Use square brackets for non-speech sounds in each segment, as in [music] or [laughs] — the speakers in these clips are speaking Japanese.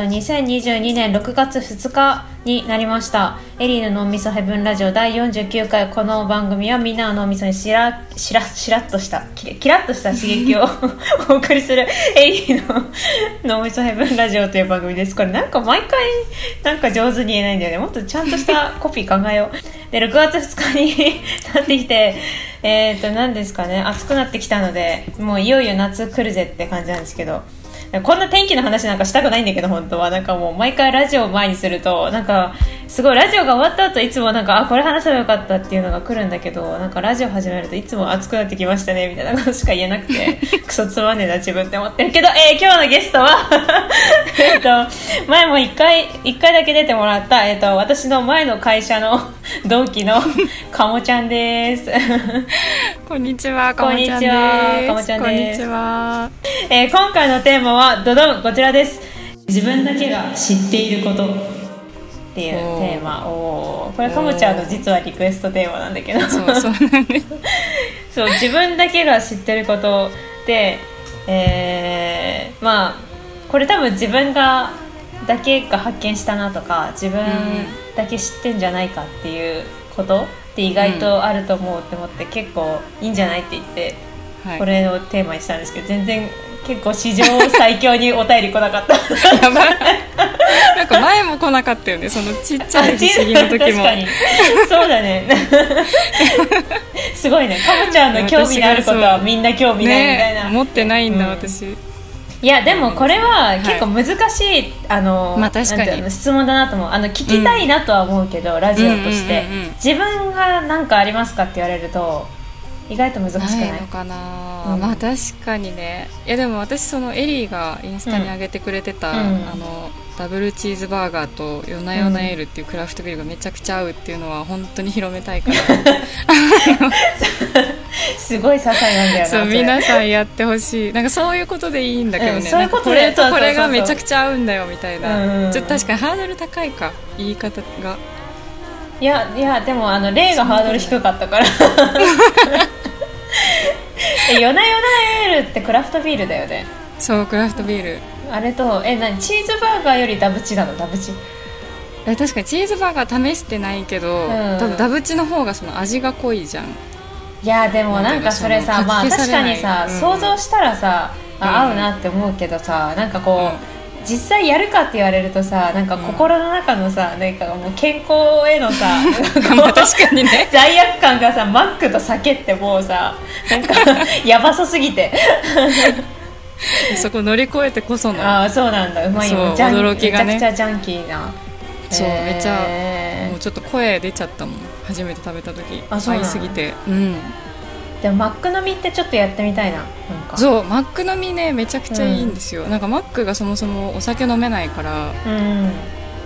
と2022年6月2日になりました。エリーの脳みそヘブンラジオ第49回。この番組はみんなの脳みそにしらしらしらっとしたキラキラッとした刺激を [laughs] お送りするエリーの脳みそヘブンラジオという番組です。これなんか毎回なんか上手に言えないんだよね。もっとちゃんとしたコピー考えよう。で6月2日になってきてえっ、ー、と何ですかね。暑くなってきたのでもういよいよ夏来るぜって感じなんですけど。こんな天気の話なんかしたくないんだけど本当は。なんかもう毎回ラジオを前にするとなんかすごいラジオが終わった後いつもなんかあこれ話せばよかったっていうのが来るんだけどなんかラジオ始めるといつも熱くなってきましたねみたいなことしか言えなくて [laughs] クソつまんねえな自分って思ってるけど、えー、今日のゲストは [laughs] えっと前も1回1回だけ出てもらった、えーと、私の前の会社の同期のかもちゃんです。こんにちはこんにちはかもちゃんです。こんにちは、えー、今回のテーマははどどんこちらです。自分だけが知っていること。っていうテーマおこれかもちゃんの実はリクエストテーマなんだけど。そうそうそう自分だけが知ってることでえー、まあこれ多分自分がだけが発見したなとか自分だけ知ってんじゃないかっていうことって意外とあると思うって思って、結構いいんじゃないって言って、これをテーマにしたんですけど全然結構史上最強にお便り来なかった。やばい。なんか前も来なかったよねそのちっちゃい不思議の時も。そうだね。[laughs] すごいね。かもちゃんの興味のあることはみんな興味ないみたいな、ね、持ってないんだ、うん、私。いやでもこれは結構難しい、はい、あの、まあ、確かに。質問だなと思うあの聞きたいなとは思うけど、うん、ラジオとして、自分が何かありますかって言われると意外と難しくない？のかな、うん、まあ確かにね。いやでも私そのエリーがインスタに上げてくれてた、うん、あのダブルチーズバーガーとヨナヨナエールっていうクラフトビールがめちゃくちゃ合うっていうのは本当に広めたいから。[laughs] すごい些細なんだよなそう皆さんやってほしい。なんかそういうことでいいんだけどね、うん、そうことこれとこれがめちゃくちゃ合うんだよみたいな、ちょっと確かにハードル高いか。言い方が。いやいやでもあの例がハードル低かったから [laughs] 夜な夜なエールってクラフトビールだよね。そうクラフトビール。あれとえ何？チーズバーガーよりダブチなの？ダブチ。え確かにチーズバーガー試してないけど、うん、多分ダブチの方がその味が濃いじゃん。いやでもなんかそれさまあ確かにさ、うん、想像したらさ、合うなって思うけどさなんかこう、実際やるかって言われるとさなんか心の中のさ、うん、なんかもう健康へのさ [laughs] 確かにね。[laughs] 罪悪感がさマックと酒ってもうさなんか [laughs] やばそすぎて。そこ乗り越えてこそのああそうなんだ。うまいよ。驚きがね。めちゃくちゃジャンキーな。そう、めっちゃもうちょっと声出ちゃったもん。初めて食べた時。あそう合いすぎて。うんでもマック飲みってちょっとやってみたいなそうマック飲みねめちゃくちゃいいんですよ、うん、なんかマックがそもそもお酒飲めないから、うん、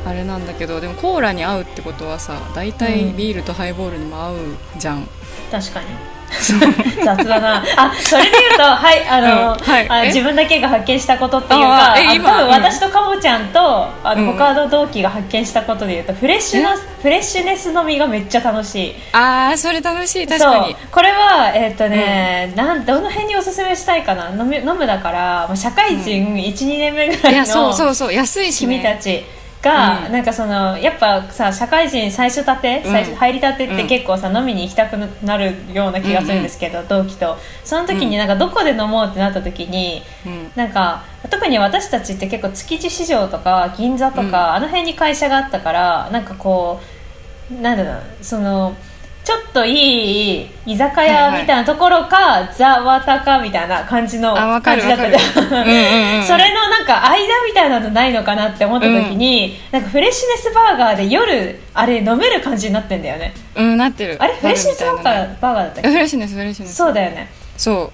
あれなんだけどでもコーラに合うってことはさ大体ビールとハイボールにも合うじゃん、確かに。[laughs] 雑だな。あそれで言うと [laughs] はいあの、うんはい、あ自分だけが発見したことっていうか多分私とかぼちゃんとあの、他の同期が発見したことでいうとフレッシュなフレッシュネス飲みがめっちゃ楽しい。ああそれ楽しい。確かに。これはえっ、ー、とね、うん、なんどの辺におすすめしたいかな？飲む飲むだから社会人12、うん、年目ぐらいのそうそうそう。安いし、ね、君たちが、うん、なんかそのやっぱさ社会人最初たて、最初入りたてって結構さ、飲みに行きたくなるような気がするんですけど、同期と。その時になんかどこで飲もうってなった時に、うん、なんか特に私たちって結構築地市場とか銀座とか、あの辺に会社があったからなんかこうなんだろうその。ちょっといい居酒屋みたいなところか、はいはい、ザ・ワタかみたいな感じの感じだった。じゃ [laughs] んそれのなんか間みたいなのないのかなって思った時に、うん、なんかフレッシュネスバーガーで夜あれ飲める感じになってんだよね。うんなってる。あれフレッシュネスバーガー,、バーガーだったっけ？フレッシュネスフレッシュネス。そうだよね。そ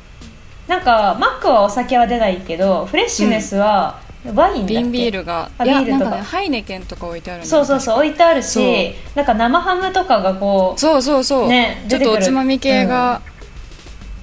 う。なんかマックはお酒は出ないけどフレッシュネスは、うんワイン瓶ビールが。ビールとか、ね、ハイネケンとか置いてあるそうそうそう置いてあるしなんか生ハムとかがこうそうそうそう、ね、ちょっとおつまみ系が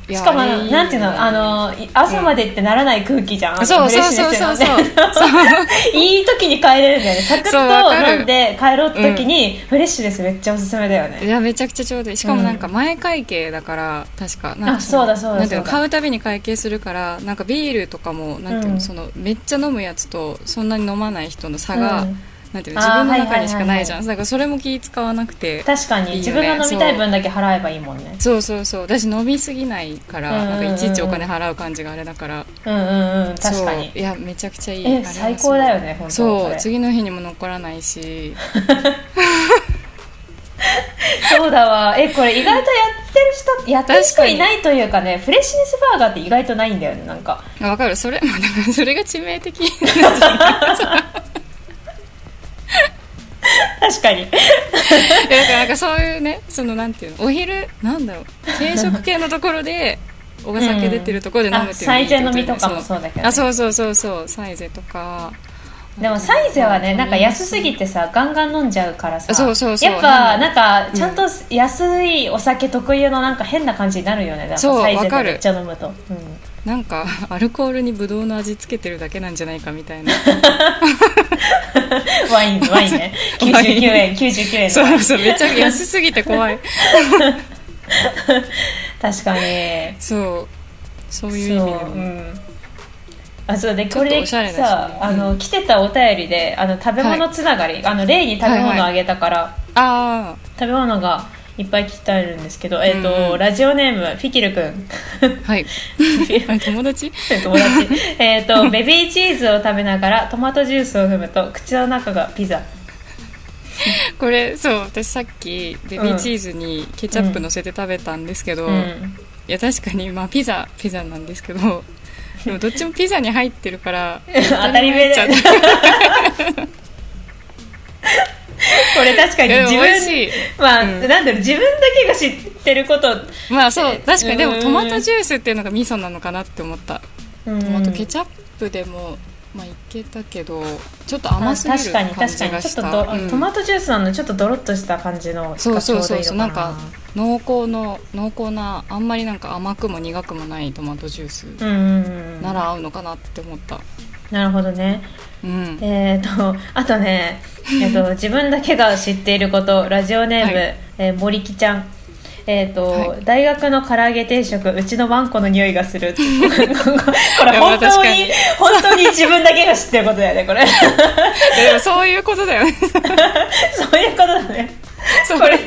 しかもなんていうの？あのい朝までってならない空気じゃん、そうそうそうですよねそう。いい時に帰れるんだよね。サクッと飲んで帰ろうって時に、フレッシュです。めっちゃおすすめだよね。いやめちゃくちゃちょうどいい。しかもなんか前会計だから確かなんかあそうだそうだなんていうのそうだ買うたびに会計するからなんかビールとかもなんていうの、うん。そのめっちゃ飲むやつとそんなに飲まない人の差が、うんなんていう自分の中にしかないじゃん、はいだからそれも気使わなくて確かに自分が飲みたい分だけ払えばいいもんね。そう。そうそう。私飲みすぎないから、うんうんうん。なんかいちいちお金払う感じがあれだから。うんうんうん確かに。いやめちゃくちゃいい。最高だよね本当そう。次の日にも残らないし。そうだわ。えこれ意外とやってる人やってる人いないというかねフレッシュネスバーガーって意外とないんだよねなんか。あわかる。それ、[laughs] それが致命的 [laughs] [laughs] 確かに。だからなんかそういうねそのなんていうのお昼なんだろう軽食系のところでお酒出てるところで飲むっていうのがいいってことね。あサイゼ飲みとかもそう。だけどね。あそうそうそうそうサイゼとか。でもサイゼはねなんか安すぎてさガンガン飲んじゃうからさそうそうそう。やっぱ変なんかちゃんと安いお酒特有のなんか変な感じになるよね。なんかそうサイゼでめっちゃ飲むと、うんなんか [laughs] アルコールにブドウの味付けてるだけなんじゃないかみたいな。[laughs] ワイン [laughs] ワインね。ワイン。99円99円のそうそうめっちゃ安すぎて怖い。確かに。そう。そういう意味でも。そううん。あそうでこれおしゃれだしね。さ、あの来てたお便りであの食べ物つながり、あの例に食べ物あげたから、あ食べ物がいっぱい来てあるんですけど、えっ、と、うん。うんラジオネームフィキルくんあはい友達？友達。えっとベビーチーズを食べながらトマトジュースを飲むと口の中がピザ。これそう私さっきベビーチーズにケチャップ乗せて食べたんですけど、うん。いや確かにまあピザピザなんですけどでもどっちもピザに入ってるから [laughs] 当たり前だよね。当たり [laughs] これ確かに自分まあ、うん。なんだろう自分だけが知ってることまあそう。確かにでうん。もトマトジュースっていうのがミソなのかなって思った。トトマトケチャップでもまあいけたけどちょっと甘すぎる確かに感じ確かに。がした。ちょっとど、うん。トマトジュースなのちょっとドロッとした感じのそうそうそうそうな。んか濃厚の濃厚なあんまりなんか甘くも苦くもないトマトジュースなら合うのかなって思った。なるほどねうん。えー、とあとね、[laughs] えー、と自分だけが知っていることラジオネーム、はい。えー森木ちゃん。えーとはい。大学の唐揚げ定食うちのワンコの匂いがする。[laughs] これ本当に本当に自分だけが知ってることだよねこれ。[laughs] でもそういうことだよね。そういうことだね。これ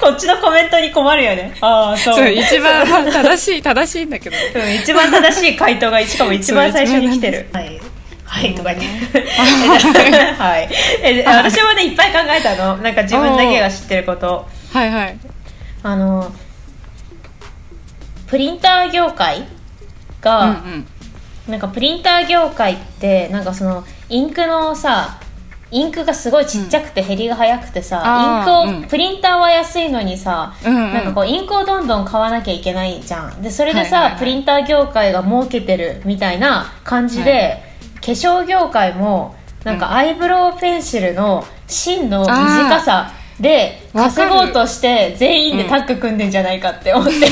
こっちのコメントに困るよね。ああそう。そう一番まあ正しい正しいんだけど。うん一番正しい回答がしかも一番最初に来てる。はいはいとか言って。はい。え私もねいっぱい考えたの。なんか自分だけが知ってること。はいはい。あのプリンター業界うんが、うん。なんかプリンター業界ってなんかそのインクのさインクがすごいちっちゃくて減りが早くてさ、うんインクをプリンターは安いのにさ、うんうん。なんかこうインクをどんどん買わなきゃいけないじゃん。でそれでさ、はいはいはい。プリンター業界が儲けてるみたいな感じで、は化粧業界もなんかアイブロウペンシルの芯の短さで稼ごうとして全員でタッグ組んでんじゃないかって思って、[laughs]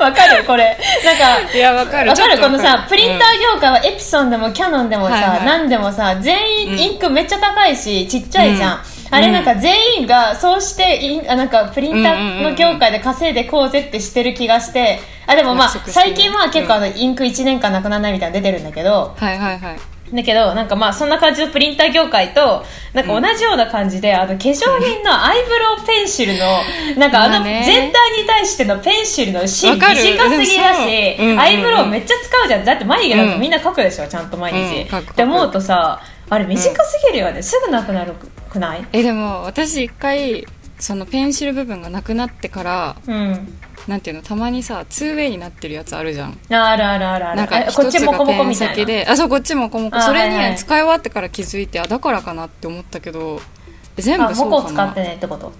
わかる？これ。なんかいやわかる。わかる？このさプリンター業界はエプソンでもキャノンでもさ、はいはい。何でもさ全員インクめっちゃ高いし、ちっちゃいじゃん、うんあれなんか全員がそうしてインあなんかプリンターの業界で稼いでこうぜってしてる気がしてあでもまあ最近は結構あのインク1年間なくならないみたいなの出てるんだけどはいはいはい。だけどなんかまあそんな感じのプリンター業界となんか同じような感じで、あの化粧品のアイブロウペンシルのなんかあの全体に対してのペンシルの芯短すぎだし、アイブロウめっちゃ使うじゃん。だって眉毛だとみんな描くでしょ、ちゃんと毎日、って思うとさあれ短すぎるよね、すぐなくなるくない？えでも私一回そのペンシル部分がなくなってからうん。なんていうの？たまにさ 2way になってるやつあるじゃん。あるあるあるある。なんかあこっ一つがちもこもこペンみたいな？あそうこっちもこもこ。あそれはいはいに使い終わってから気づいてあだからかなって思ったけどえ全あモコ部そうかな。を使ってねってこと？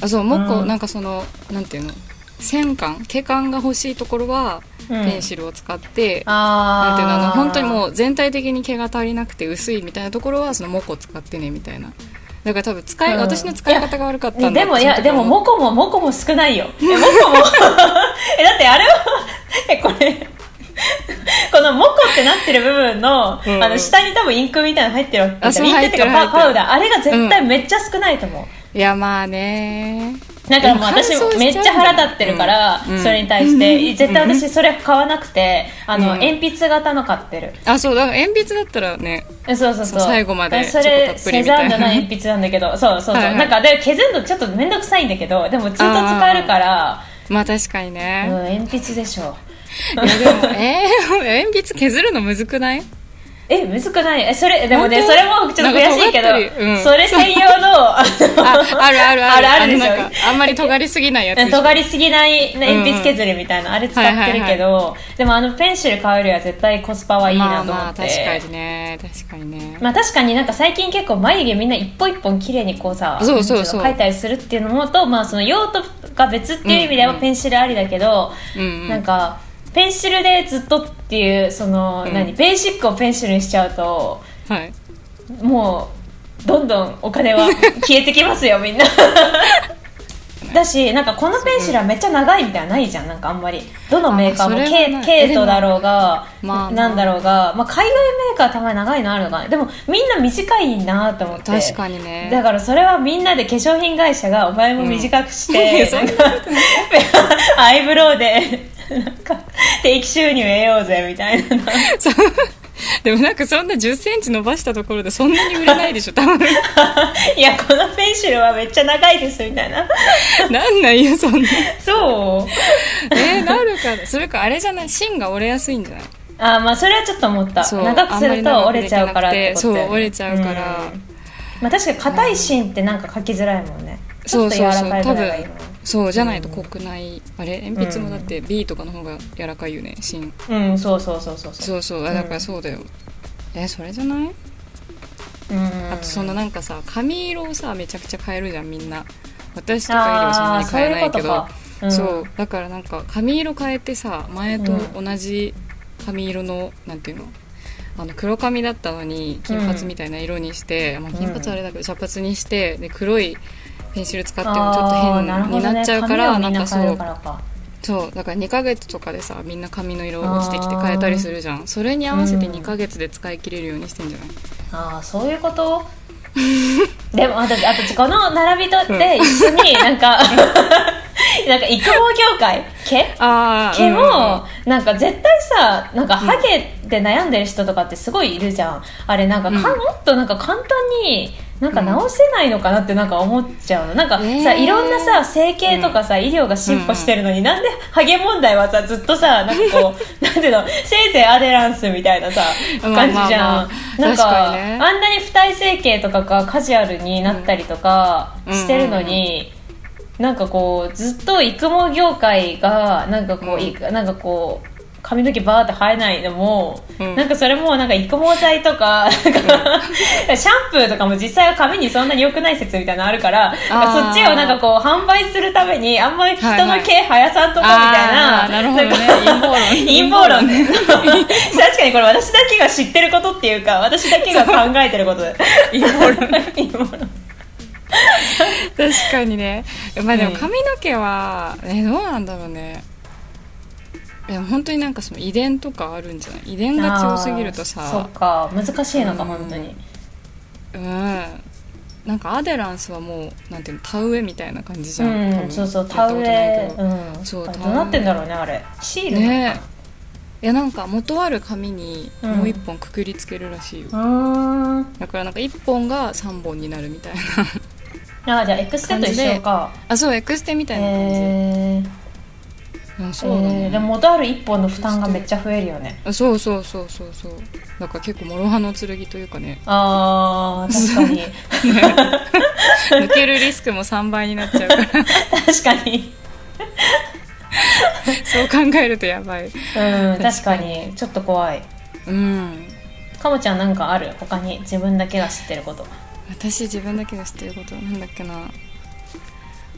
あそうもっこ、うん。なんかそのなんていうの？線感毛感が欲しいところはうん。ペンシルを使って、あなんていうのあの本当にうもう全体的に毛が足りなくて薄いみたいなところはそのモコ使ってねみたいな。だから多分使い、うん。私の使い方が悪かったんだでもいやでもモコもモコも少ないよ。[laughs] えモコも [laughs] えだってあれは [laughs] えこれこのモコってなってる部分の,、うん。あの下に多分インクみたいなの入ってるわけあそうインクっていうかパウダー。あれが絶対めっちゃ少ないと思う、いやまあね。だからもう私めっちゃ腹立ってるから、うん。それに対して、絶対私それ買わなくてあの、うん。鉛筆型の買ってる。あそうだから鉛筆だったらね。えそうそうそう。そう最後までそれセザンヌの鉛筆なんだけどそうそうそうはいはいなんかで削るのちょっと面倒くさいんだけどでもずっと使えるから。まあ確かにうんね、鉛筆でしょいやでもえー、鉛筆削るのむずくない？えむずくない？えそれでもねそれもちょっと悔しいけど、うん。それ専用のあのああるある。あるあるでしょ。あんまり尖りすぎないやつ尖りすぎない鉛筆削りみたいな、あれ使ってるけど、でもあのペンシル買うよりは絶対コスパはいいなと思って、確かにね。確かにね。まあ確かになんか最近結構眉毛みんな一本一本綺麗にこうさそうそうそう。描いたりするっていうのもと、まあ、その用途が別っていう意味ではペンシルありだけど、うなんかペンシルでずっとっていうその、うん。何ベーシックをペンシルにしちゃうとはい。もうどんどんお金は [laughs] 消えてきますよみんな。[laughs] だしなんかこのペンシルはめっちゃ長いみたいなのないじゃんなんかあんまり。どのメーカーもケイトだろうが、まあなんだろうが、まあ、海外メーカーたまに長いのあるのかな。でもみんな短いなと思って。確かにね。だからそれはみんなで化粧品会社がお前も短くして、うん。[laughs] アイブロウでなんか定期収入得ようぜみたいな [laughs] でもなんかそんな1 0ンチ伸ばしたところでそんなに売れないでしょ多分。[laughs] いやこのペンシルはめっちゃ長いですみたいな。[laughs] なんないよそんな。そう。えー、なるかそれかあれじゃない？芯が折れやすいんじゃない？あーまあそれはちょっと思った。長くすると折れちゃうからってことね。そう折れちゃうから。んまあ確かに硬い芯ってなんか書きづらいもんね。ちょっと柔らかいぐらいがいいもんそうじゃないと濃くない、あれ鉛筆もだって B とかの方が柔らかいよね芯。うんそうそうそうそうそう。そうあだからそうだよ、えそれじゃない？うん。あとそのなんかさ髪色をさめちゃくちゃ変えるじゃんみんな。私とかよりはそんなに変えないけど。そうだからなんか髪色変えてさ前と同じ髪色のなんていうの？あの黒髪だったのに金髪みたいな色にして、まあ、金髪あれだけど茶髪にしてで黒いペンシル使ってもちょっと変になっちゃうから、髪をみんなんかそう。そう。だから2ヶ月とかでさみんな髪の色落ちてきて変えたりするじゃん。それに合わせてうん2ヶ月で使い切れるようにしてんじゃない、ああそういうこと？[laughs] でもあとあとこの並びとって一緒になんか [laughs] [laughs] なんか育毛業界？毛？ああ毛もなんか絶対さなんかハゲで悩んでる人とかってすごいいるじゃん。あれなんかか、うん。もっとなんか簡単になんか直せないのかなってなんか思っちゃうの。なんかさ、えー。いろんなさ整形とかさ、医療が進歩してるのに、なんでハゲ問題はさずっとさなんかこう [laughs] なんていうのせいぜいアデランスみたいなさまあ感じじゃん、まあまあなんかねあんなに二重整形とかがカジュアルになったりとかしてるのに、なんかこうずっと育毛業界がなんかこう、うん。いなんかこう髪の毛バーって生えないのも、うん。なんかそれもなんか育毛剤とかなんか [laughs] シャンプーとかも実際は髪にそんなに良くない説みたいなのあるからそっちをなんかこう販売するためにあんまり人の毛生やさんとこみたいな、なるほどね。陰謀論。[laughs] 陰謀論ね。[laughs] 確かにこれ私だけが知ってることっていうか私だけが考えてること。で陰謀論。陰謀論 [laughs] 確かにね。まあでもうん。髪の毛は、えどうなんだろうね。いや本当になんかその遺伝とかあるんじゃない？遺伝が強すぎるとあーそさっか。難しいのか、うん。本当に。うん。なんかアデランスはもうなんていうの田植えみたいな感じじうゃん、多ん分そうそう田植え。うん。そうどうなってんだろうねあれ。シールねかいやなんか元ある紙にうん。もう一本くくりつけるらしいよ、なうーん。だからなんか一本が三本になるみたいなあじゃあエクステと一緒か。あそうエクステみたいな感じ、へー。うんそうだね、えーでも元ある一本の負担がめっちゃ増えるよね。あそうそうそうそうそう。だから結構諸刃の剣というかね。あー確かに。[laughs] 抜けるリスクも3倍になっちゃうから。確かに。[laughs] そう考えるとやばい。うん確かに。ちょっと怖い。うん。かもちゃんなんかある？他に自分だけが知ってること私自分だけが知ってることなんだっけな。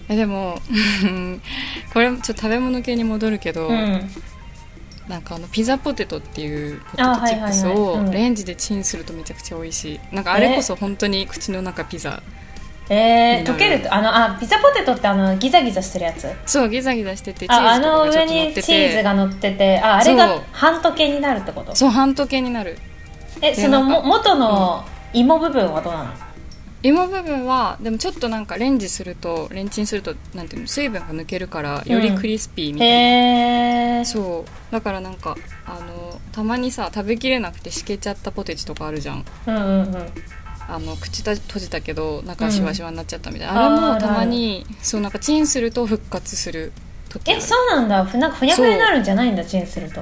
えでも [laughs] これちょっと食べ物系に戻るけど、うん。なんかあのピザポテトっていうポテトチップスをレンジでチンするとめちゃくちゃ美味しい。なんかあれこそ本当に口の中ピザえー、溶けるとあのあピザポテトってあのギザギザしてるやつ？そうギザギザしててチああーズとかの上にチーズてが乗っててああれが半溶けになるってこと？そう半溶けになる。えそのも元の芋部分はどうなの、芋部分はでもちょっとなんかレンジするとレンチンするとなんていうの水分が抜けるからよりクリスピーみたいな、へえそう。だからなんかあのたまにさ食べきれなくてしけちゃったポテチとかあるじゃん。うんうんうん。あの口た閉じたけど中シワシワになっちゃったみたいな、うんあれもたまにそうなんかチンすると復活する時えそうなんだふなんかふにゃふにゃになるんじゃないんだチンすると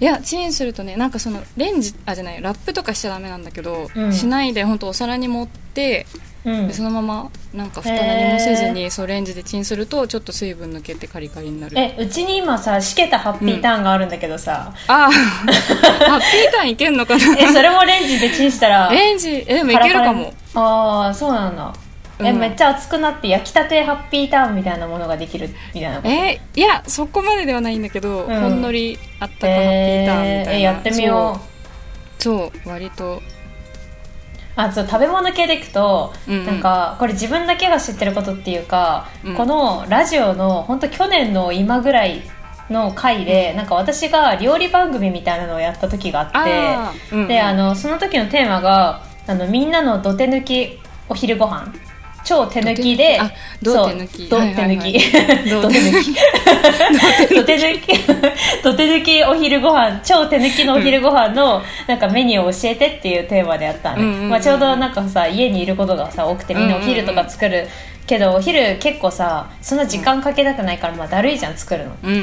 いやチンするとねなんかそのレンジあじゃないラップとかしちゃダメなんだけど、うん。しないで本当お皿に盛ってうん。でそのままなんか蓋何もせずにそうレンジでチンするとちょっと水分抜けてカリカリになる。えうちに今さしけたハッピーターンがあるんだけどさ、ああ [laughs] ハッピーターンいけんのかな？えそれもレンジでチンしたらレンジえでもいけるかも。ああそうなんだ、えうん。めっちゃ熱くなって焼きたてハッピーターンみたいなものができるみたいなこと？えいやそこまでではないんだけど、うん。ほんのりあったかハッピーターンみたいな、えーえやってみよう。そう。割と。あそう食べ物系でいくと、うんうん。なんかこれ自分だけが知ってることっていうか、うん。このラジオの本当去年の今ぐらいの回で、なんか私が料理番組みたいなのをやった時があってうんうん。であのその時のテーマがあのみんなの土手抜きお昼ご飯超手抜きで土手抜き？あそう土手抜き。土手抜き。土手抜き。[laughs] 土手抜き。土手抜きお昼ご飯。超手抜きのお昼ご飯のなんかメニューを教えてっていうテーマでやったのね、うんうんうんまあ、ちょうどなんかさ家にいることがさ多くてみんなお昼とか作るけどお昼結構さそんな時間かけたくないからまあだるいじゃん作るの。うんうんう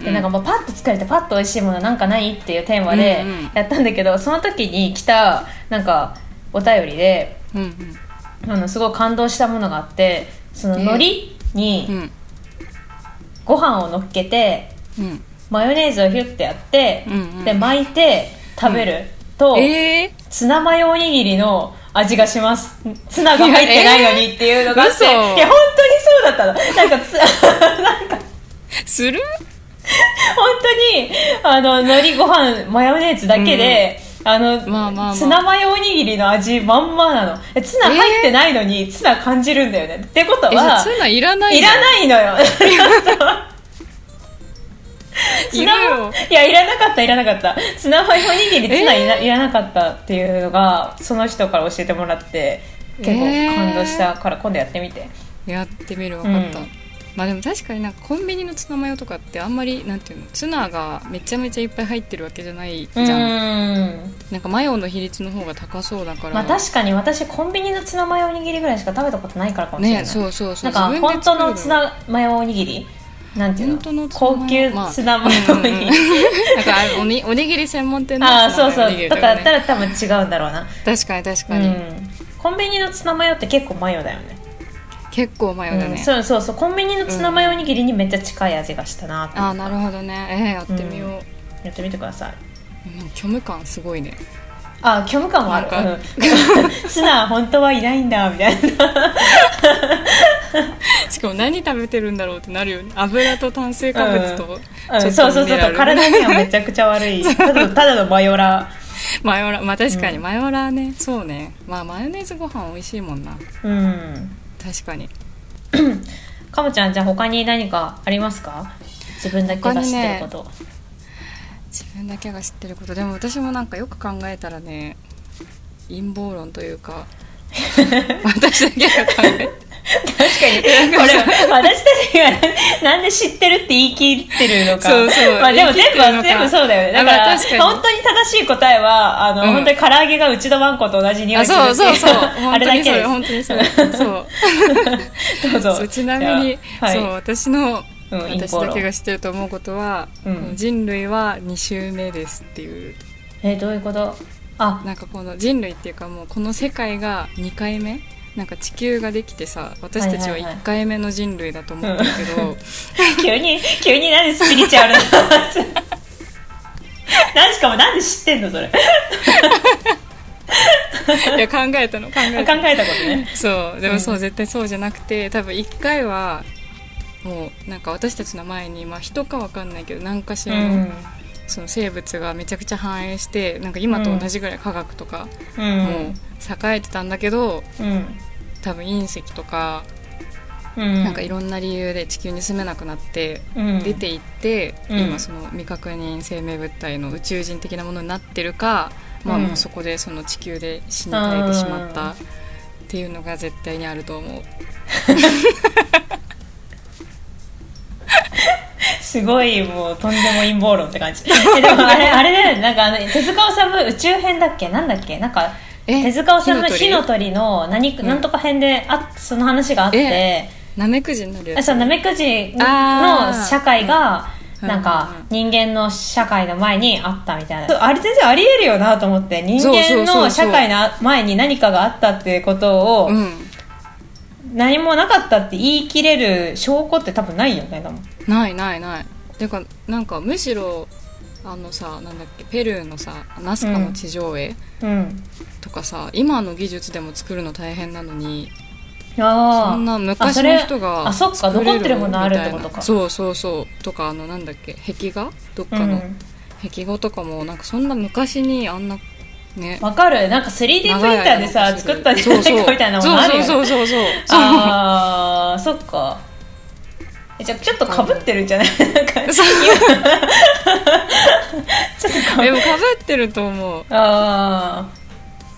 ん。でなんかもうパッと作れてパッと美味しいものなんかないっていうテーマでやったんだけど、その時に来たなんかお便りでうんうんあのすごい感動したものがあってそのえ海苔にうん。ご飯を乗っけてうん。マヨネーズをヒュッてやって、うんうん。で巻いて食べると、えツナマヨおにぎりの味がします。ツナが入ってないのにっていうのがあっていいやや,、えー本当にそうだったの。なんかつ [laughs] なんかー、する？本当にあの海苔ご飯マヨネーズだけで、あの、まあまあまあ。ツナマヨおにぎりの味まんまなの。えツナ入ってないのに、ツナ感じるんだよね。ってことはツナいらないいらないのよ。[laughs] いるよ。いやいらなかったいらなかった。ツナマヨおにぎりツナいら,、いらなかったっていうのがその人から教えてもらって結構感動したから今度やってみて、やってみるわかった、うん。まあでも確かになんかコンビニのツナマヨとかってあんまりなんていうの？ツナがめちゃめちゃいっぱい入ってるわけじゃないじうゃん。んなんかマヨの比率の方が高そうだから。まあ確かに私コンビニのツナマヨおにぎりぐらいしか食べたことないからかもしれない、ねそうそうそう。なんか本当のツナナマヨおにぎり？なんていうの？高級ツナマヨおにぎり、なんかおにおにぎり専門店のああツナそうそう。とかだったねら多分違うんだろうな。確かに確かに、うん。コンビニのツナマヨって結構マヨだよね。結構マヨだね、うん、そうそうそう。コンビニのツナマヨおにぎりにめっちゃ近い味がしたなああなるほどね。えー、やってみよう、やってみてください虚無感すごいね。あ虚無感もある、なんか。うん、[laughs] ツナ本当はいないんだみたいな。[laughs] しかも何食べてるんだろうってなるよね。油と炭水化物と、うん、ちょっそうそうそう体にはめちゃくちゃ悪い。[laughs] ただのただのマヨラマヨラまあ確かにマヨラーね、そうね。まあマヨネーズご飯美味しいもんな。うん。確かに。[coughs] かもちゃんじゃあ他に何かありますか？自分だけが知ってること、自分だけが知ってること。でも私もなんかよく考えたらね陰謀論というか [laughs] 私だけが考えて。確かに。これ私たちがなんで知ってるって言い切ってるのか。そうそう。まあでも全部全部そうだよね。だあから、本当に正しい答えはあの、うん。本当に唐揚げがうちのワンコと同じ匂いあするっていそうそう。そう [laughs] あれれだけです。本当にそれそう。[laughs] どうぞ。そうちなみに、はい。そう私の、うん陰私だけが知ってると思うことは、うん。人類は2週目ですっていう。えどういうこと？あ。なんかこの人類っていうかもうこの世界が2回目？なんか地球ができてさ私たちははいはいはい1回目の人類だと思ってるけど、[laughs] 急に急になんでスピリチュアルな何 [laughs] しかもなんで知ってんのそれ？考 [laughs] いや考えたの考ええたの。たことね。そう。でもそう、うん。絶対そうじゃなくて多分1回はもうなんか私たちの前に、まあ、人かわかんないけど何かしうらの,、ん。その生物がめちゃくちゃ繁栄してなんか今と同じぐらい科学とか、うん。もう栄えてたんだけどうん。多分隕石とか、うん。なんかいろんな理由で地球に住めなくなってうん。出ていって、うん。今その未確認生命物体の宇宙人的なものになってるか、まあ、うんもうそこでその地球で死に絶えてしまったっていうのが絶対にあると思う。[laughs] すごいもうとんでも陰謀論って感じ。[laughs] えでもあれあれだよね。なんかあの手塚治虫宇宙編だっけ？なんだっけ？なんかえ手塚治虫火火の鳥の何、うん。なんとか編であその話があって。えナメクジになるやつ。あそうナメクジの社会がうん。なんかうん人間の社会の前にあったみたいな。あれ全然ありえるよなと思って。人間の社会の前に何かがあったってことをうん何もなかったって言い切れる証拠って多分ないよねでも。ないないない。てかなんかむしろあのさなんだっけペルーのさナスカの地上絵うん。とかさ、今の技術でも作るの大変なのにああそんな昔の人があそっか残ってるものあるってことか。そうそうそう。とかあのなんだっけ壁画？どっかのうん。壁画とかもなんかそんな昔にあんなね。わかる。なんか 3D プリンターでさ作ったんじゃないみたいなものあるよね。そうそう。[laughs] そうそうああそっか。えじゃあちょっとかぶってるんじゃない？なんかそう。ちょっとかぶでもかぶってると思う。あ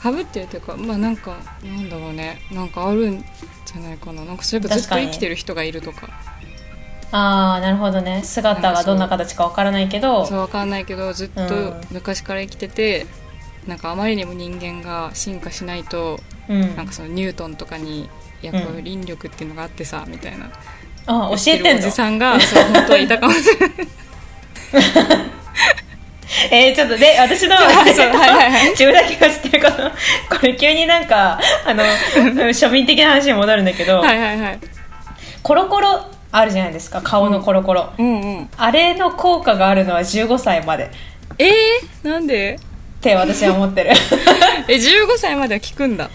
かぶってるというかまあなんかなんだろうね。なんかあるんじゃないかな。なんかそういえばずっと生きてる人がいるとか。ーあーなるほどね。姿がどんな形かわからないけど。そうわかんないけどずっとうん。昔から生きてて、なんかあまりにも人間が進化しないとうん。なんかそのニュートンとかに「いやこうんういう引力っていうのがあってさ」みたいな。あ教えてるおじさんが [laughs] そう本当はいたかもしれない。[laughs] えー、ちょっとで私の [laughs] そうはいはいはい。自分だけが知ってることこれ急になんかあの庶民的な話に戻るんだけど、はいはいはい。コロコロあるじゃないですか。顔のコロコロ、うんうんあれの効果があるのは15歳まで。えー、なんで？って私は思ってる。[laughs] え15歳までは聞くんだ。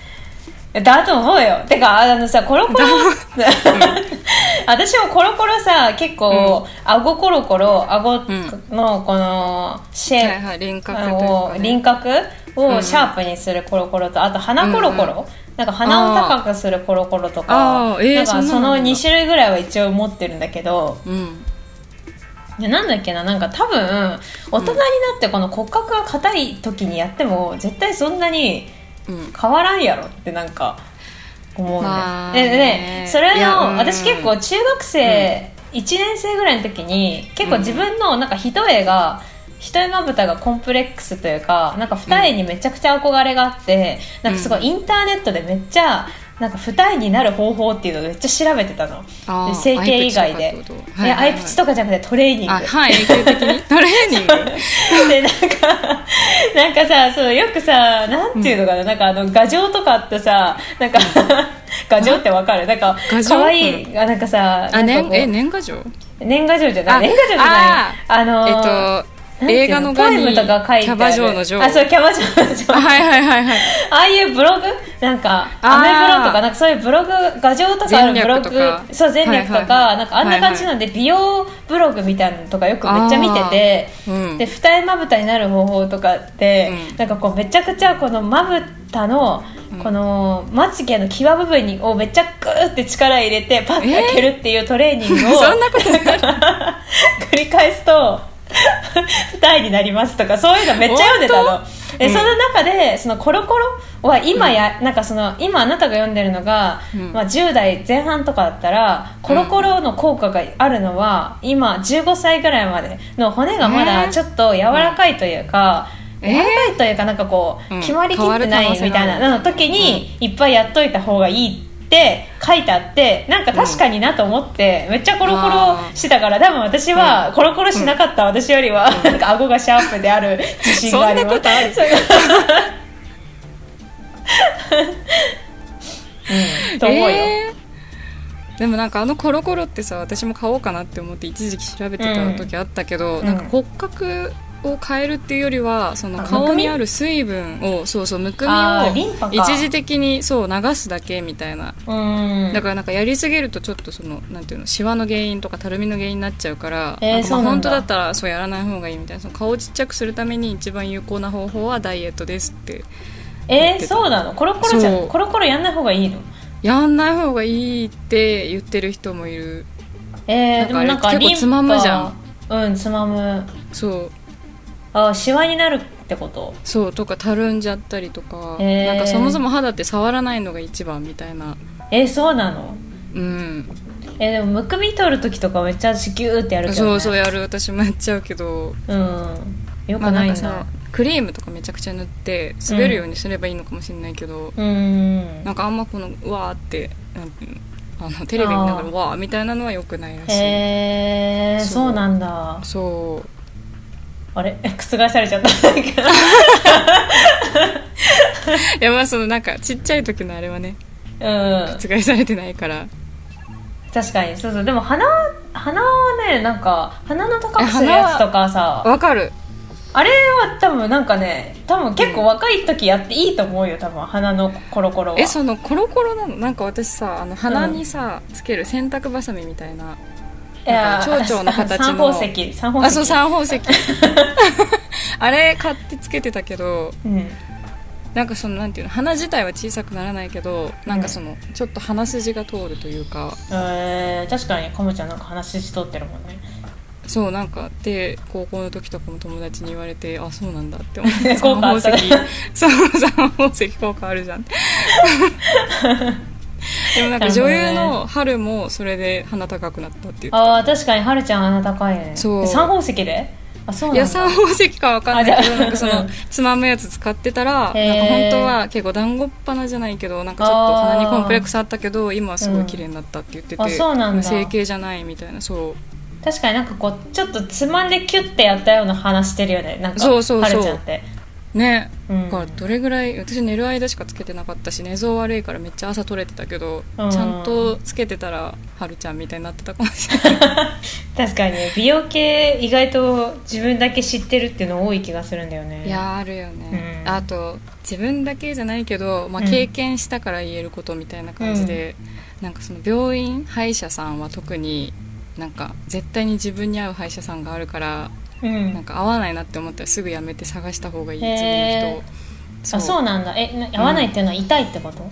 だと思うよ。てかあのさコロコロ [laughs] 私もコロコロさ結構、顎コロコロ顎のこのシェイプ、はいはい輪郭を輪郭をシャープにするコロコロとあと鼻コロコロ、なんか鼻を高くするコロコロとあかなんかそのそんなのなんだ。2種類ぐらいは一応持ってるんだけどうんいやなんだっけななんか多分大人になってこの骨格が硬い時にやっても絶対そんなにうん。変わらんやろってなんか思うね,、でまあね。でそれいやうん。の私結構中学生1年生ぐらいの時に結構自分のなんか一重が一重まぶたがコンプレックスというかなんか二重にめちゃくちゃ憧れがあって、なんかすごいインターネットでめっちゃなんか二重になる方法っていうのをめっちゃ調べてたの。整形以外で。アイプチとかってこと？いやアイプチとかじゃなくてトレーニング。あはい永久的に？[laughs] トレーニング？でなんかなんかさそのよくさなんていうのかな,、なんかあの画像とかってさなんか画像ってわかる？なんか可愛いあなんかさあなんかこう年え年賀状年賀状じゃないあ年賀状じゃない。ああのえっと映画のキャバ嬢の嬢。あそうキャバ嬢の嬢。あ [laughs] はいはいはいはい。ああいうブログ？なんかアメブロとかなんかそういうブログ画像とかあるブログそう前略とか、はいはいはい。なんかあんな感じなんで、美容ブログみたいなのとかよくめっちゃ見てて、うん。で二重まぶたになる方法とかって、うん。なんかこうめちゃくちゃこのまぶたのこのまつげの際部分にをめっちゃグーって力入れてパッて開けるっていうトレーニングを、[laughs] そんなこと [laughs] 繰り返すと二重になりますとかそういうのめっちゃ読んでたの。で、うん。その中でそのコロコロは今や、なんかその今あなたが読んでるのが、うん。まあ、10代前半とかだったらコロコロの効果があるのは今15歳ぐらいまでの骨がまだちょっと柔らかいというか、えー？柔らかいというかなんかこう、うん。決まりきってないみたいな時にいっぱいやっといた方がいいって書いてあってなんか確かになと思って、めっちゃコロコロしてたから多分私はコロコロしなかった私よりは、なんか顎がシャープである自信があります。そんなことある。そう。[laughs] うん。と思うよ、えー。でもなんかあのコロコロってさ私も買おうかなって思って一時期調べてた時あったけど、うん。なんか骨格を変えるっていうよりはそのあ顔にある水分をそうそうむくみを一時的にそう流すだけみたいな。うん。だからなんかやりすぎるとちょっとそのなんていうのシワの原因とかたるみの原因になっちゃうから、えーな本当だったらそうやらない方がいいみたいなその顔をちっちゃくするために一番有効な方法はダイエットですって。えー、そうなの？コロコロじゃん。コロコロやんない方がいいの？やんない方がいいって言ってる人もいる。えー、でもなんか結構つまむじゃん。うんつまむ。そうあシワになるってこと？そうとかたるんじゃったりとか、へー。なんかそもそも肌って触らないのが一番みたいな。えー、そうなの？うん。えー、でもむくみ取る時とかめっちゃ子宮ってやるけど、ね、そうそうやる。私もやっちゃうけど。うん。よくまあなだ、ないんクリームとかめちゃくちゃ塗って滑るようにすればいいのかもしれないけど、うんなんかあんまこのうわーってあのテレビ見ながらうわーみたいなのはよくないらしいへえそうなんだそうあれ？[laughs] 覆されちゃった。いやまあそのなんかちっちゃい時のあれはねうん。覆されてないから。確かに。そうそう。でも鼻鼻はねなんか鼻の高くするやつとかさ。わかる。あれは多分なんかね多分結構若い時やっていいと思うよ多分。鼻のコロコロは。えそのコロコロなの？なんか私さあの鼻にさ、つける洗濯ばさみみたいななんか蝶々の形の。三宝石三宝石。あそう三宝石。[laughs] あれ買ってつけてたけどうん。なんかそのなんていうの鼻自体は小さくならないけどなんかそのちょっと鼻筋が通るというか。えー、確かにかもちゃんなんか話しとってるもんね。そうなんかで高校の時とかも友達に言われてあそうなんだって思って [laughs] 効果あったね。そう三宝石効果あるじゃん [laughs] でもなんか女優の春もそれで鼻高くなったって言ってたああ確かにはるちゃん鼻高いね。そう。え三宝石で？あそうなんだ。いや三宝石かわかんないけどなんかそのつまむやつ使ってたらなんか本当は結構団子っ鼻じゃないけどなんかちょっと鼻にコンプレックスあったけど今はすごい綺麗になったって言ってて、うんあそうなんだ。整形じゃないみたいなそう。確かになんかこうちょっとつまんでキュッてやったような鼻してるよね。なんかそうそうそう。ちゃんってね、うん。だからどれぐらい私寝る間しかつけてなかったし寝相悪いからめっちゃ朝取れてたけど、うん。ちゃんとつけてたらはるちゃんみたいになってたかもしれない。[laughs] 確かにね。美容系意外と自分だけ知ってるっていうの多い気がするんだよね。いやーあるよね、うん。あと自分だけじゃないけど、まあ、うん。経験したから言えることみたいな感じで、なんかその病院歯医者さんは特になんか絶対に自分に合う歯医者さんがあるから、うん。なんか合わないなって思ったらすぐやめて探した方がいい次の人。あそうなんだ。えな合わないっていうのは痛いってこと、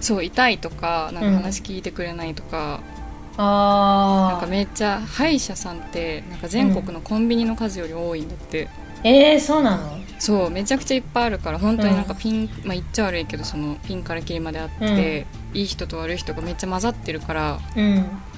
そう痛いとかなんか話聞いてくれないとか、なん。ああかめっちゃ歯医者さんってなんか全国のコンビニの数より多いんだって、えー、そうなの？そうめちゃくちゃいっぱいあるから本当になんかピン、まあ言っちゃ悪いけどそのピンからキリまであって、いい人と悪い人がめっちゃ混ざってるからうん。だから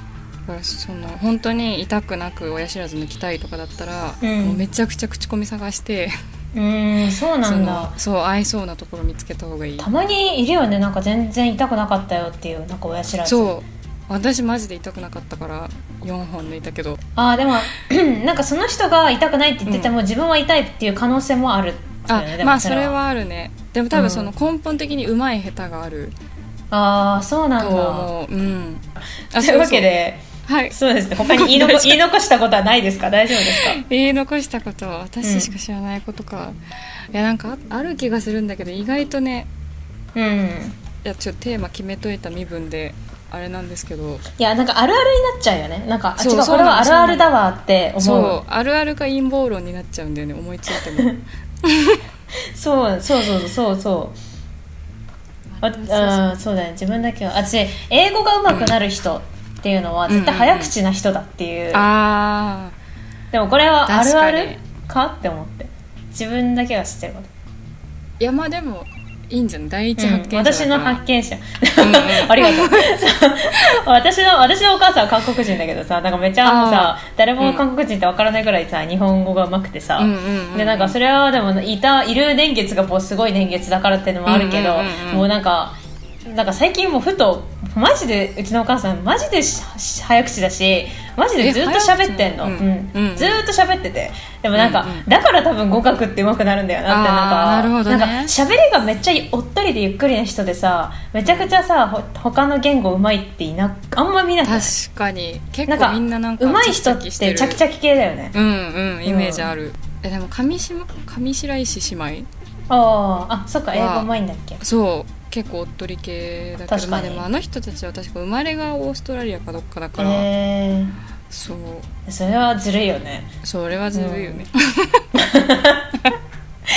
その本当に痛くなく親知らず抜きたいとかだったら、うん。もうめちゃくちゃ口コミ探してうーんそうなそんだ。のそう合いそうなところ見つけた方がいい。たまにいるよね。なんか全然痛くなかったよっていうなんか親知らず。そう。私マジで痛くなかったから4本抜いたけど。ああでも [clears throat] なんかその人が痛くないって言ってても、自分は痛いっていう可能性もある。あまあそれは。あるね。でも多うん分その根本的にうまい下手がある。ああそうなんとだ思う。うん。というわけではい。そうですね。他に言い残言い残したことはないですか？大丈夫ですか？言い残したことは私しか知らないことか、いやなんかあある気がするんだけど意外とねうん。いやちょっとテーマ決めといた身分であれなんですけど。いやなんかあるあるになっちゃうよね。なんかあそう違うこれはあるあるだわって思う。そうあるあるか陰謀論になっちゃうんだよね思いついても。そうそうそうそう。そうああそうだね。自分だけは。私英語が上手くなる人っていうのは絶対早口な人だっていう、あでもこれはあるある確かって思って。自分だけが知ってること。ーいやまあでもいいんじゃない？第一うん発見者だから、私の発見者。うんうん。[laughs] ありがとう。私の私のお母さんは韓国人だけどさなんかめっちゃあのさあ誰も韓国人ってわからないぐらいさ日本語が上手くてさ、うんうんうんうん。でなんかそれはでもいたいる年月がこうすごい年月だからっていうのもあるけど、うんうんうんうんもうなんかなんか最近もうふとマジでうちのお母さんマジで早口だしマジでずっと喋ってんの、うん。うん。ずーっと喋ってて。でもなんか、うんうん。だから多分語学って上手くなるんだよなってなんかね。なんか喋りがめっちゃおっとりでゆっくりな人でさめちゃくちゃさほ他の言語うまいっていなあんま見なく確かに。結構みんななんか上手い人ってチャキチャキ系だよね。うんうんイメージある、えでも上し上白石姉妹？あああそっか英語うまいんだっけ？そう結構おっとり系だけどまあでもあの人たちは確か生まれがオーストラリアかどっかだから、えそう。ー、それはずるいよね。それはずるいよね、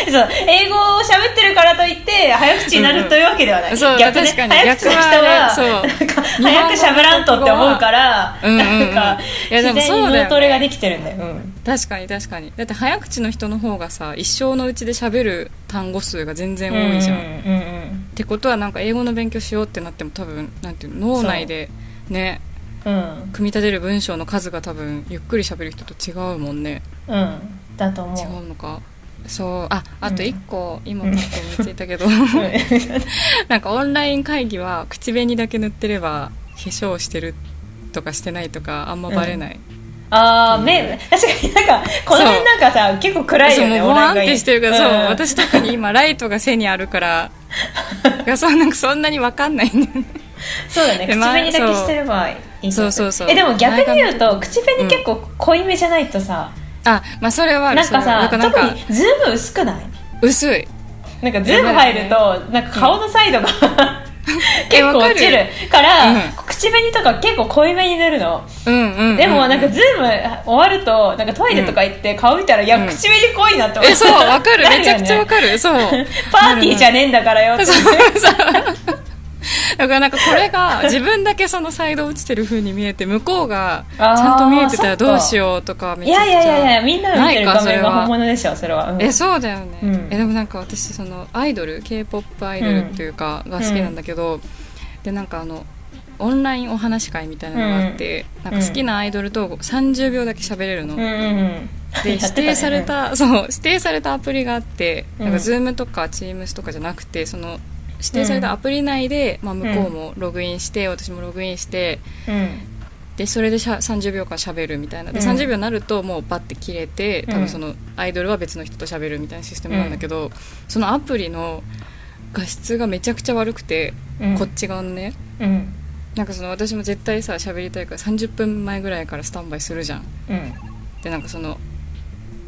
そう [laughs] 英語を喋ってるからといって早口になるというわけではない、うん。そう逆ね。確かに。早口の人はそう。なんか早く喋らんとって思うから、うんうんうん。なんかいやで自然にもそうだよね。脳トレができてるんだよ、うん確かに確かに。だって早口の人の方がさ一生のうちで喋る単語数が全然多いじゃん、うんうんってことはなんか英語の勉強しようってなっても多分なんていうの脳内でねう。んうん。組み立てる文章の数が多分ゆっくり喋る人と違うもんね。うん。だと思違ううのか。そう。ああとうん。一個、今パッと思いついたけど。うん。[laughs] なんかオンライン会議は口紅だけ塗ってれば化粧してるとかしてないとかあんまバレない、ああ、目、確かになんか、この辺なんかさ、結構暗いよね、そうもうボワンってしてるから、そううん。私特に今 [laughs] ライトが背にあるから。そうなんかそんなに分かんないんだよね。そうだね、口紅だけしてればいいそうそうそう。え、でも逆に言うと、口紅結構濃いめじゃないとさ、あまあそれはなんかさ、特にズーム薄くない？薄い。なんかズーム入ると、なんか顔のサイドが、[laughs] 結構落ちるから、うん。口紅とか結構濃いめに塗るの。うんうん、うん、でもなんかズーム終わると、なんかトイレとか行って顔見たら、いや、うん。口紅濃いなって思えそうわかる。[laughs] ね。めちゃくちゃわかる。そう。[laughs] パーティーじゃねえんだからよって。だからなんかこれが自分だけそのサイド落ちてる風に見えて向こうがちゃんと見えてたらどうしようとかめいちゃくちゃやいやいやいやみんなの見てる画面は。本物でしょそれは、うん。えそうだよね、うん。えでもなんか私そのアイドル k p o p アイドルっていうかが好きなんだけど、でなんかあのオンラインお話会みたいなのがあって、なんか好きなアイドルと30秒だけ喋れるの、うんうんうん。で [laughs] 指定された、そう指定されたアプリがあって、うんなん。か Zoom とか Teams とかじゃなくてその指定されたアプリ内で、まあ、向こうもログインして、私もログインしてうん。でそれでしゃ30秒間喋るみたいな。で、うん。30秒になるともうバッて切れて多うん。分そのアイドルは別の人と喋るみたいなシステムなんだけど、そのアプリの画質がめちゃくちゃ悪くて、うん。こっち側のね。うん。なんかその私も絶対さ喋りたいから30分前ぐらいからスタンバイするじゃん。うん。でなんかその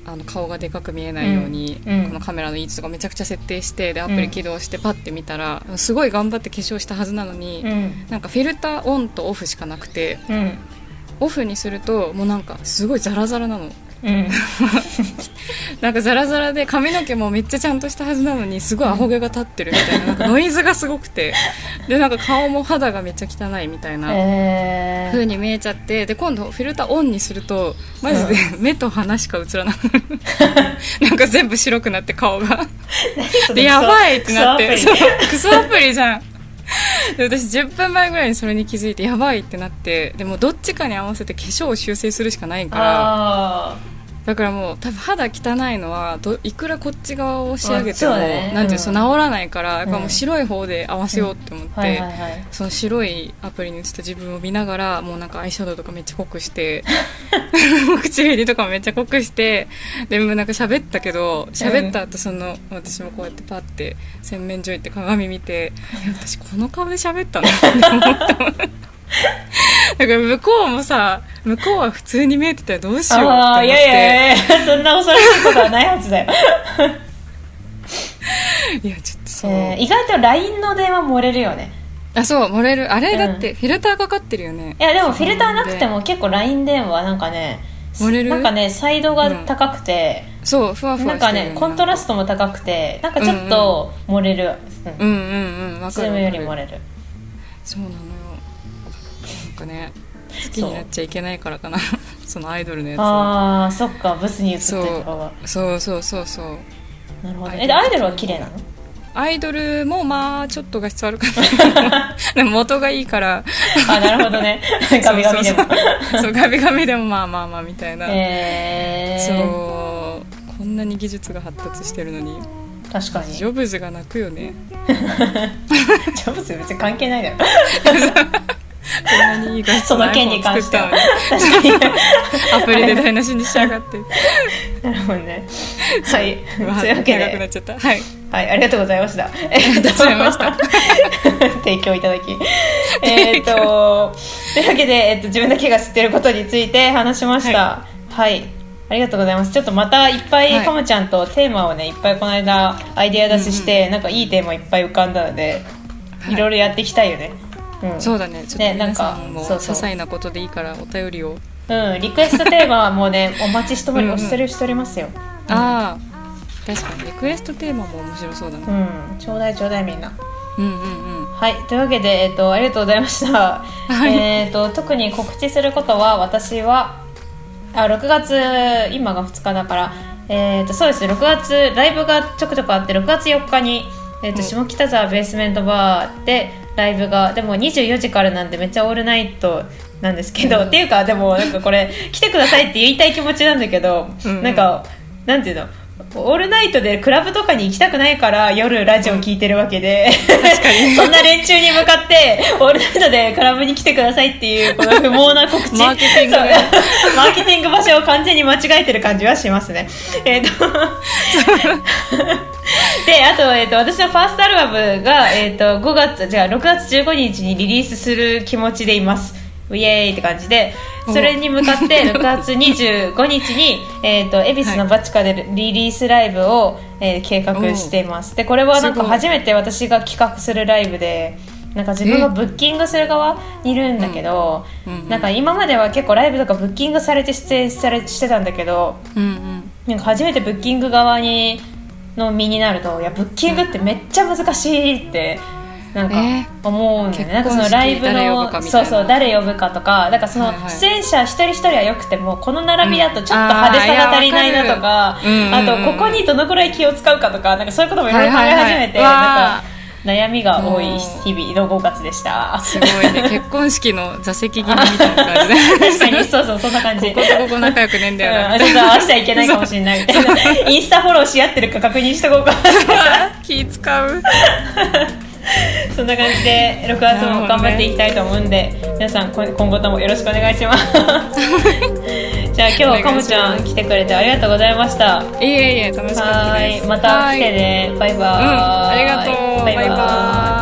あの顔がでかく見えないように、うんこのカメラの位置とかめちゃくちゃ設定してでアプリ起動してパッて見たら、すごい頑張って化粧したはずなのに、うん。なんかフィルターオンとオフしかなくてうん。オフにするともうなんかすごいザラザラなのうん。なんかザラザラで髪の毛もめっちゃちゃんとしたはずなのにすごいアホ毛が立ってるみたいな [laughs] なんかノイズがすごくて。でなんか顔も肌がめっちゃ汚いみたいなえ風に見えちゃってで今度フィルターオンにするとマジで目と鼻しか映らなくなる。[laughs] なんか全部白くなって顔が。[laughs] ー、でやばいってなって。クソアプリ。そうクソアプリじゃん。で私10分前ぐらいにそれに気づいてやばいってなってでもどっちかに合わせて化粧を修正するしかないからだからもう多分肌汚いのはどいくらこっち側を仕上げても、ね。なんていううん。の、治らないからやっぱもう白い方で合わせようって思って、その白いアプリに映った自分を見ながらもうなんかアイシャドウとかめっちゃ濃くして [laughs] [laughs] 唇とかもめっちゃ濃くしてでもなんか喋ったけど喋った後その私もこうやってパッて洗面所行って鏡見てえ私この顔で喋ったの？って思っただから向こうもさ向こうは普通に見えてたらどうしようって思って。いやいやいやそんな恐ろしいことはないはずだよ、[laughs] いやちょっとそう、えー意外と LINE の電話漏れるよね。あそう漏れる。あれうんだってフィルターかかってるよね。いやでもフィルターなくても結構 LINE 電話なんかね漏れる？なんかねサイドが高くて、そうふわふわ。なんかねコントラストも高くてなんかちょっと漏れる、うん。うんうんうんわかるズームより漏れる。そうなのよなんかね好きになっちゃいけないからかな。[laughs] そのアイドルのやつは。ああそっかブスに映ってる方がそうそうそうそう。なるほど。えでアイドルは綺麗なの？アイドルもまあちょっと画質悪かった [laughs] でも元がいいから。あなるほどね。[laughs] ガビガビでも。そうそうそうそうガビガビでもまあまあまあみたいな、えそう。ー、こんなに技術が発達してるのに。確かに。ジョブズが泣くよね。ジョブズ別に関係ないだろ。こんなにいい画質そのの件に関しては。確かにアプリで台無しにしやがって。なるほどね。はい。というわわけ長くなっでちゃった。はい。はい。ありがとうございました。ありがとうございました。[laughs] 提供いただき。[laughs] えっとというわけで、えっと、自分だけが知ってることについて話しました。はい、ありがとうございます。ちょっとまたいっぱい、はい。かもちゃんとテーマをねいっぱいこの間アイデア出しして、なんかいいテーマいっぱい浮かんだので、はい。いろいろやっていきたいよねうん。そうだね。ちょっとねなん皆さかんも些細なことでいいからお便りを。うん、リクエストテーマはもうねお待ちしておりしてるしておりますよ。ああ確かに。リクエストテーマも面白そうだね。うん。ちょうだいちょうだいみんな。うんうんうん。はい。というわけで、えっと、ありがとうございました、はい。えっと特に告知することは私はあ6月今が2日だからえっとそうです6月ライブがちょくちょくあって6月4日に、えっとうん。下北沢ベースメントバーでライブがでも24時からなんでめっちゃオールナイトなんですけど、うん。っていうかでもなんかこれ [laughs] 来てくださいって言いたい気持ちなんだけど、うんうん。なんかなんていうの？オールナイトでクラブとかに行きたくないから夜ラジオ聞いてるわけで、確かに。[laughs] そんな連中に向かってオールナイトでクラブに来てくださいっていうこの不毛な告知。[laughs] マーケティングマーケティング場所を完全に間違えてる感じはしますね。えっ、とであと,、えー、と私のファーストアルバムが、えー、と5月じゃあ6月15日にリリースする気持ちでいます。イエーイって感じで。それに向かって [laughs] 6月25日に、えー、と恵比寿のバチカでリリースライブを、えー計画しています。でこれはなんか初めて私が企画するライブでなんか自分がブッキングする側にいるんだけど、なんか今までは結構ライブとかブッキングされて出演されしてたんだけどうんうん。なんか初めてブッキング側にの身になるといやブッキングってめっちゃ難しいってなんかえ思うんだよね、なんかそのライブのみたいうな。そそう誰呼ぶかとかだからその出演者一人一人はよくてもこの並びだとちょっと派手さが足りないなとか、うん。あかあとここにどのくらい気を使うかとかなんかそういうこともいろいろ考え始めて、はいはいはい。なんか悩みが多い日々の5月でした。すごいね。[laughs] 結婚式の座席決めみたいな感じ。で確かに。そうそうそんな感じ。こことここ仲良くねえんだよな。うん、合わせちゃいけないかもしれない。みたいなインスタフォローし合ってるか確認しとこうか。気使う。そんな感じで6月も頑張っていきたいと思うんで、皆さんこ今後ともよろしくお願いします [laughs] じゃあ今日はかもちゃん来てくれてありがとうございました。いえいえ楽しかったはです。いまた来てね。バイバーイ、うんありがとう。バイバーイ